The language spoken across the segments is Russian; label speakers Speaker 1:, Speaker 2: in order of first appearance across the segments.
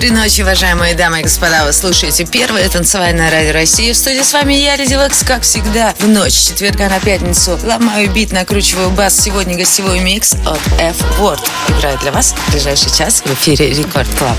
Speaker 1: Доброй ночи, уважаемые дамы и господа. Вы слушаете первое танцевальное радио России. В студии с вами я, Lady Waks, как всегда. В ночь четверга на пятницу ломаю бит, накручиваю бас. Сегодня гостевой микс от F-Word. Играю для вас в ближайший час в эфире
Speaker 2: Record
Speaker 3: Club.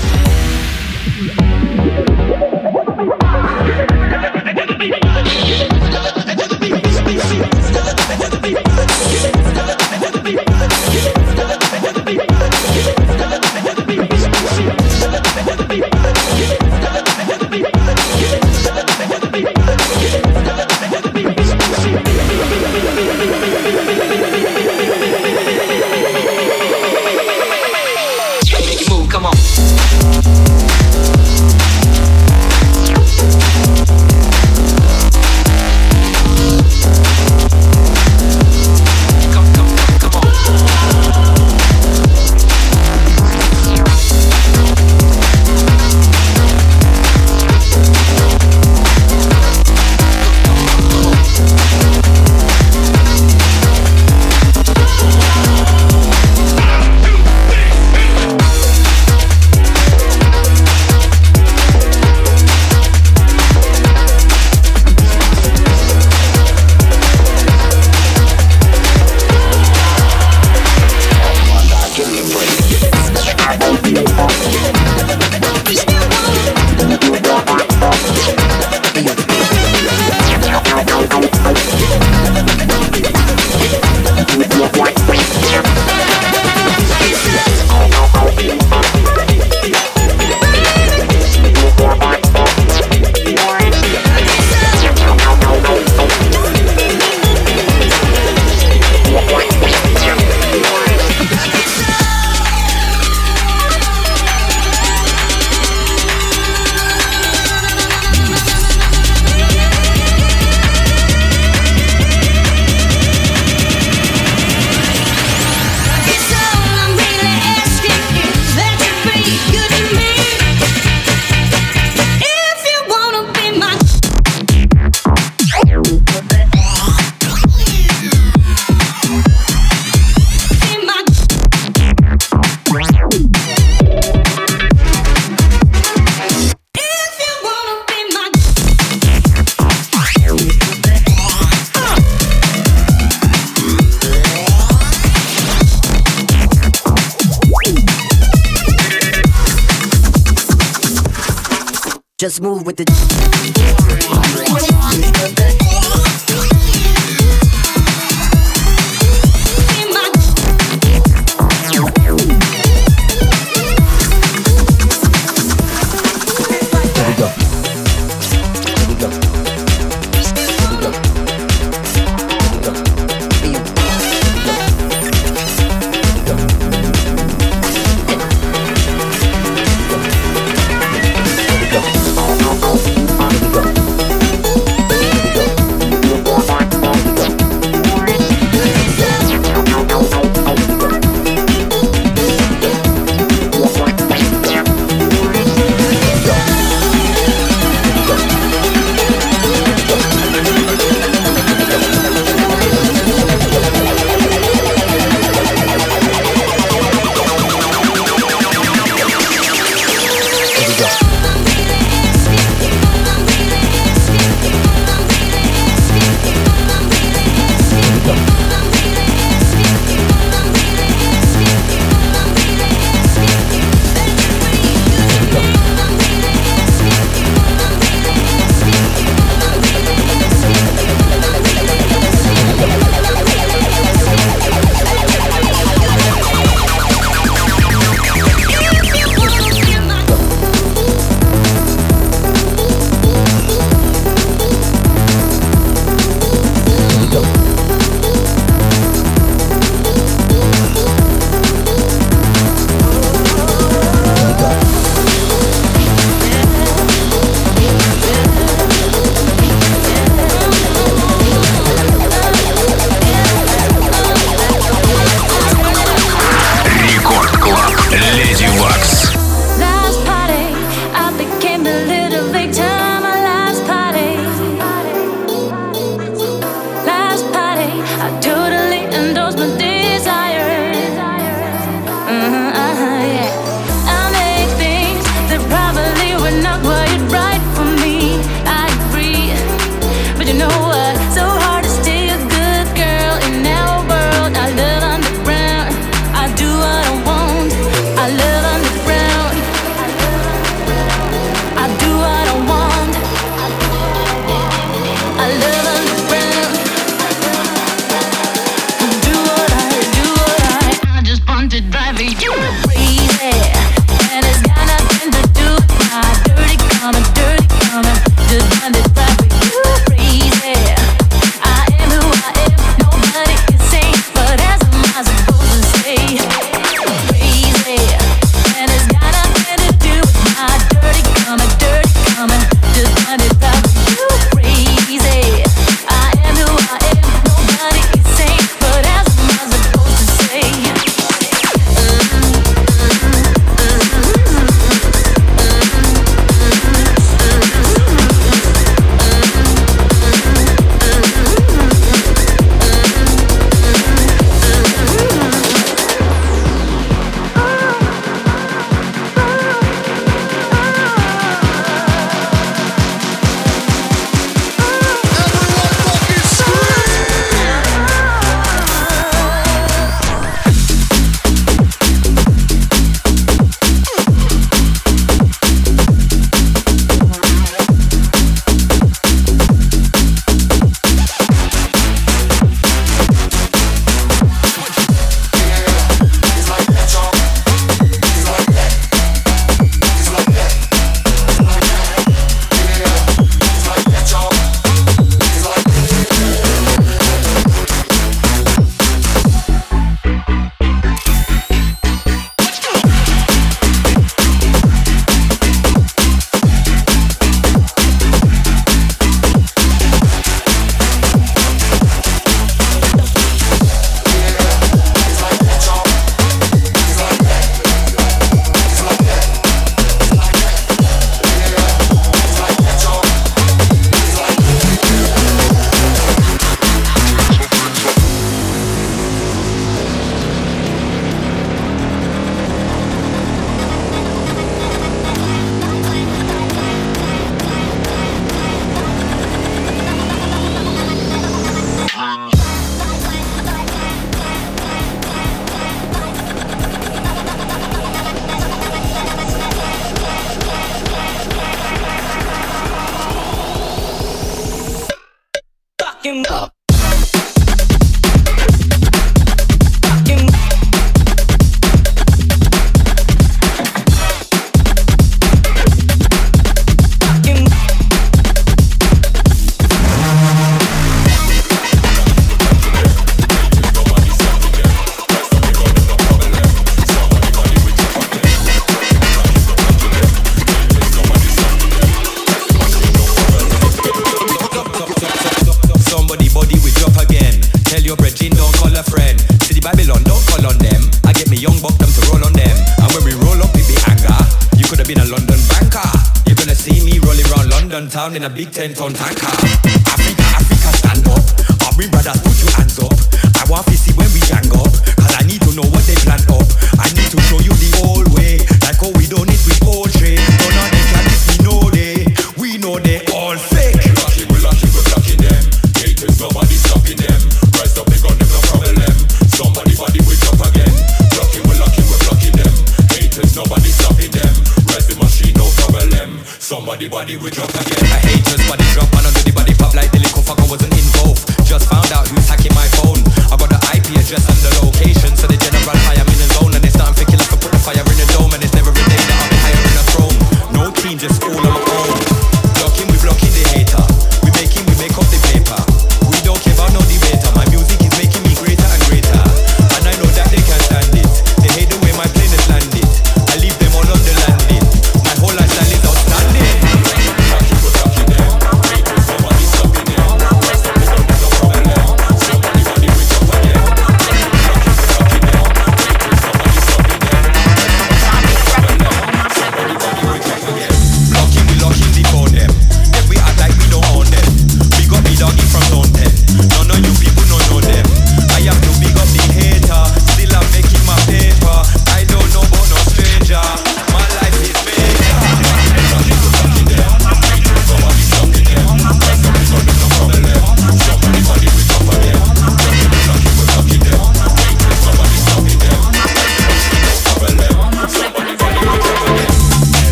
Speaker 3: In a big 10 ton tanker.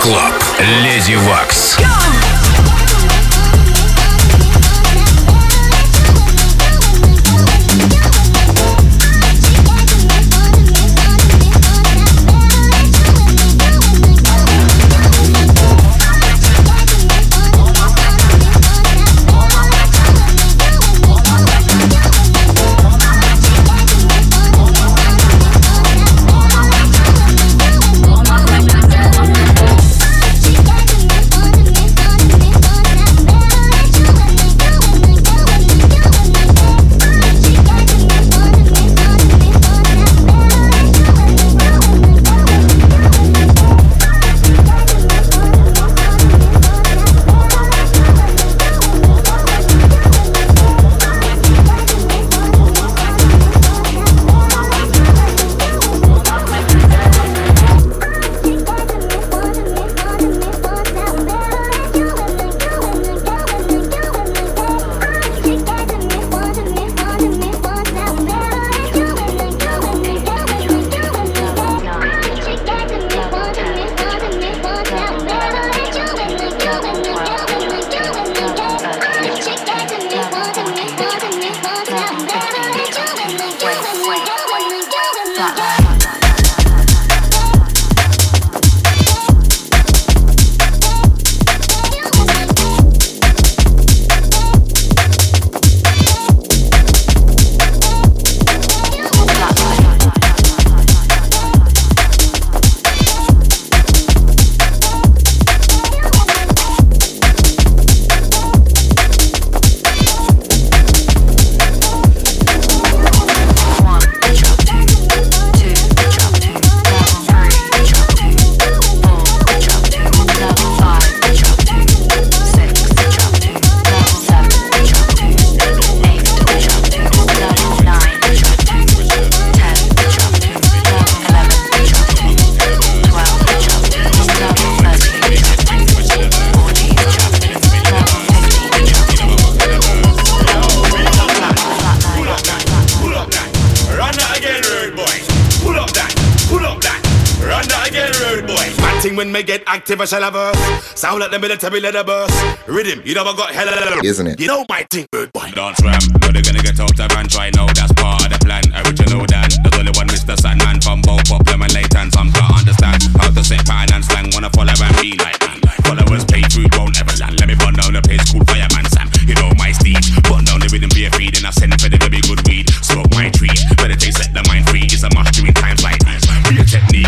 Speaker 4: Клаб. Леди Вакс. Get active, I shall have a sound like the military leather burst. Rhythm, you know I got hella,
Speaker 2: isn't it?
Speaker 4: You know my thing, rude boy.
Speaker 5: Dance ram, know they're gonna get out of hand right now. That's part of the plan. Original Dan, there's only one Mr. Sandman from both up lemonade and some can't understand how to set pattern and slang. Wanna follow and be like me. Followers pay food won't ever land. Let me burn down the place called Fireman Sam. You know my steed. Burn down the rhythm, be a feed, and I send it for the very good weed. Smoke my tree, meditate, set the mind free. It's a must during times like these. Be a technique,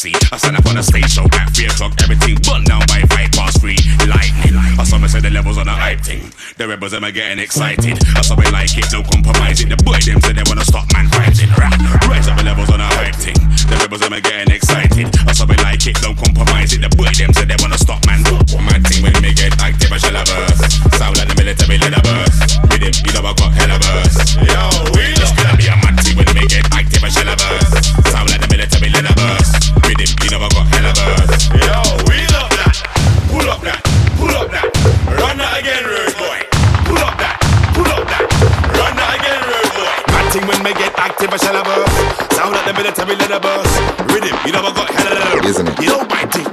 Speaker 5: see. I stand up on a stage show at 3 o'clock, everything burn down by 5 past 3. Lightning. I saw me say the levels on the hype thing. The rebels them are getting excited. I saw me like it, no compromising. The boy them say they wanna stop man fighting. Rise up the levels on the hype thing. The rebels them are getting excited. I saw me like it, don't compromise it. The boy them say they wanna stop man. Mad thing when me get active, I shall have verse. Sound like the military leather burst. With him, you know I got hella verse. Yo, we It's gonna be a mad thing when me get active, I shall have verse.
Speaker 4: Active, I shall have verse. Sound like the military leather burst. Rhythm, you know I got hella,
Speaker 2: Isn't it?
Speaker 4: You know my thing,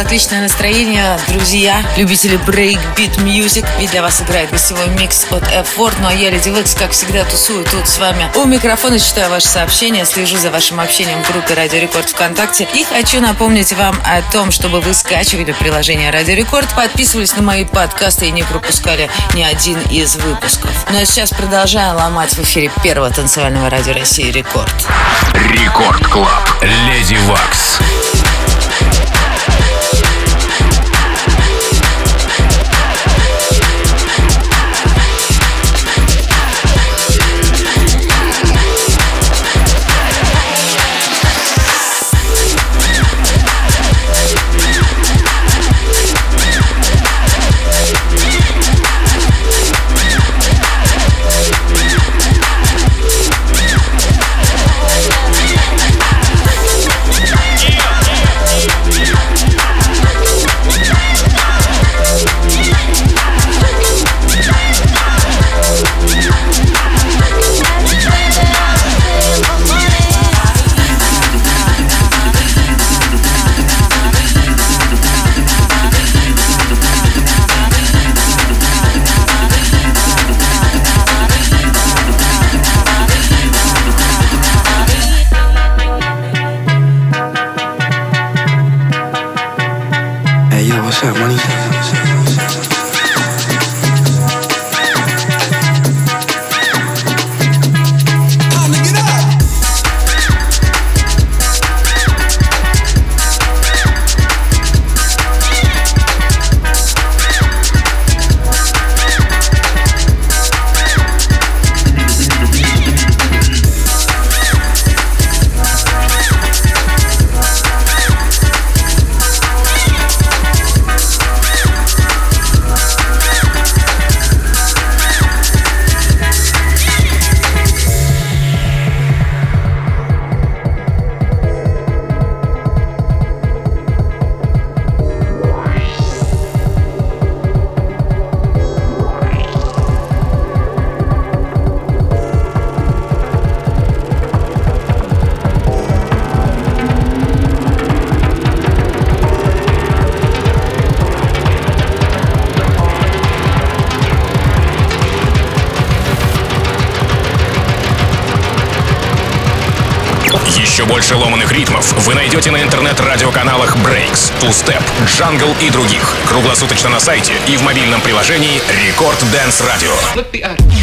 Speaker 1: отличное настроение, друзья, любители breakbeat music. И для вас играет гостевой микс от F-Word. Ну а я, Lady Waks, как всегда, тусую тут с вами у микрофона, читаю ваши сообщения, слежу за вашим общением в группе Радио Рекорд ВКонтакте. И хочу напомнить вам о том, чтобы вы скачивали приложение Радио Рекорд, подписывались на мои подкасты и не пропускали ни один из выпусков. Ну а сейчас продолжаем ломать в эфире первого танцевального радио России Рекорд.
Speaker 6: Рекорд Клаб. Леди Вакс. Step, Jungle и других. Круглосуточно на сайте и в мобильном приложении Record Dance Radio.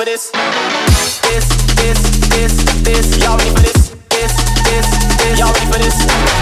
Speaker 7: for this. This, this, this, this. Y'all ready for this? This, this, this. Y'all ready for this?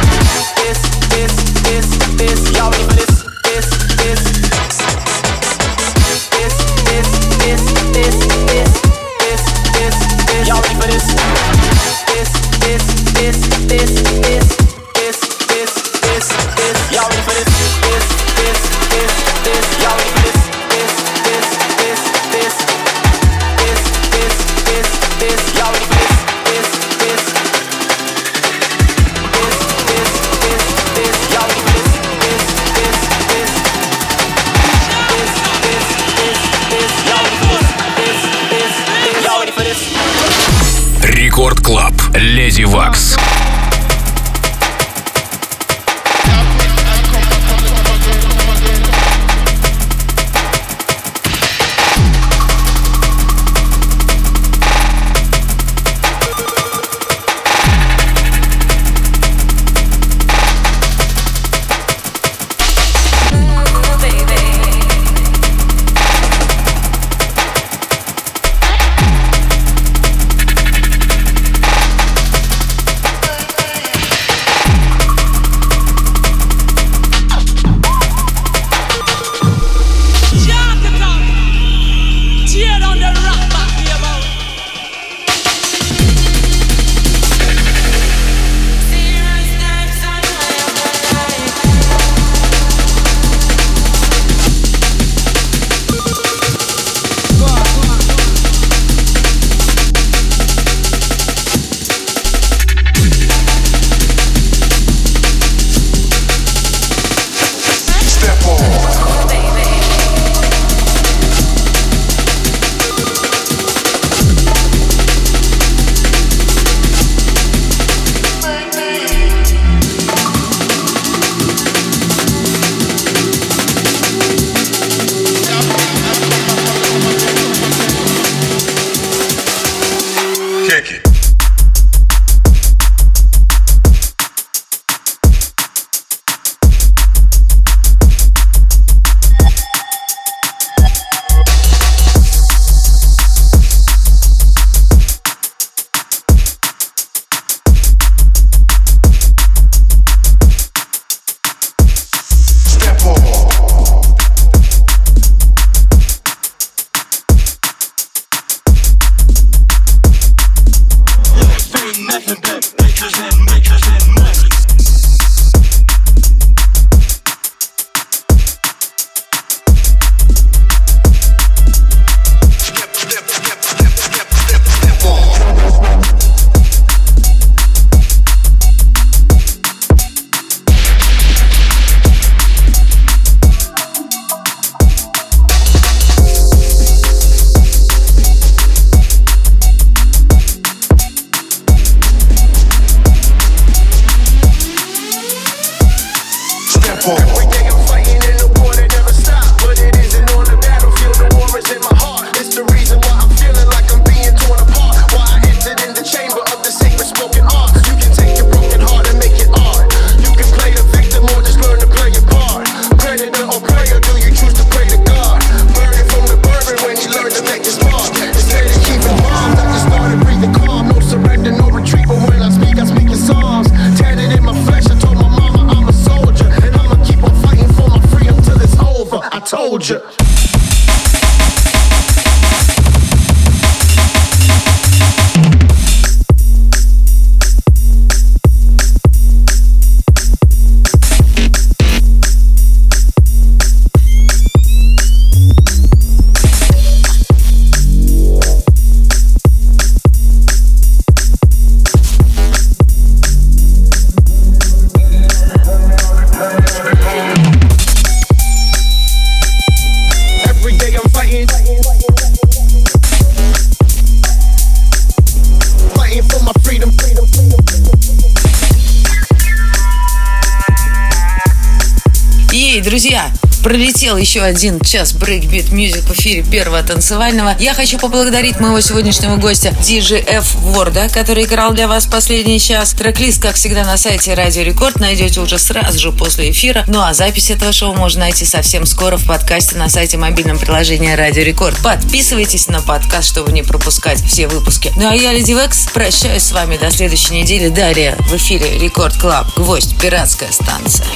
Speaker 1: Пролетел еще один час breakbeat music в эфире первого танцевального. Я хочу поблагодарить моего сегодняшнего гостя DJ F-Word а, который играл для вас последний час. Трек-лист, как всегда, на сайте Радио Рекорд найдете уже сразу же после эфира. Ну а запись этого шоу можно найти совсем скоро в подкасте на сайте мобильном приложения Радио Рекорд. Подписывайтесь на подкаст, чтобы не пропускать все выпуски. Ну а я, Lady Waks, прощаюсь с вами до следующей недели. Далее в эфире Record Club. Гвоздь, пиратская станция.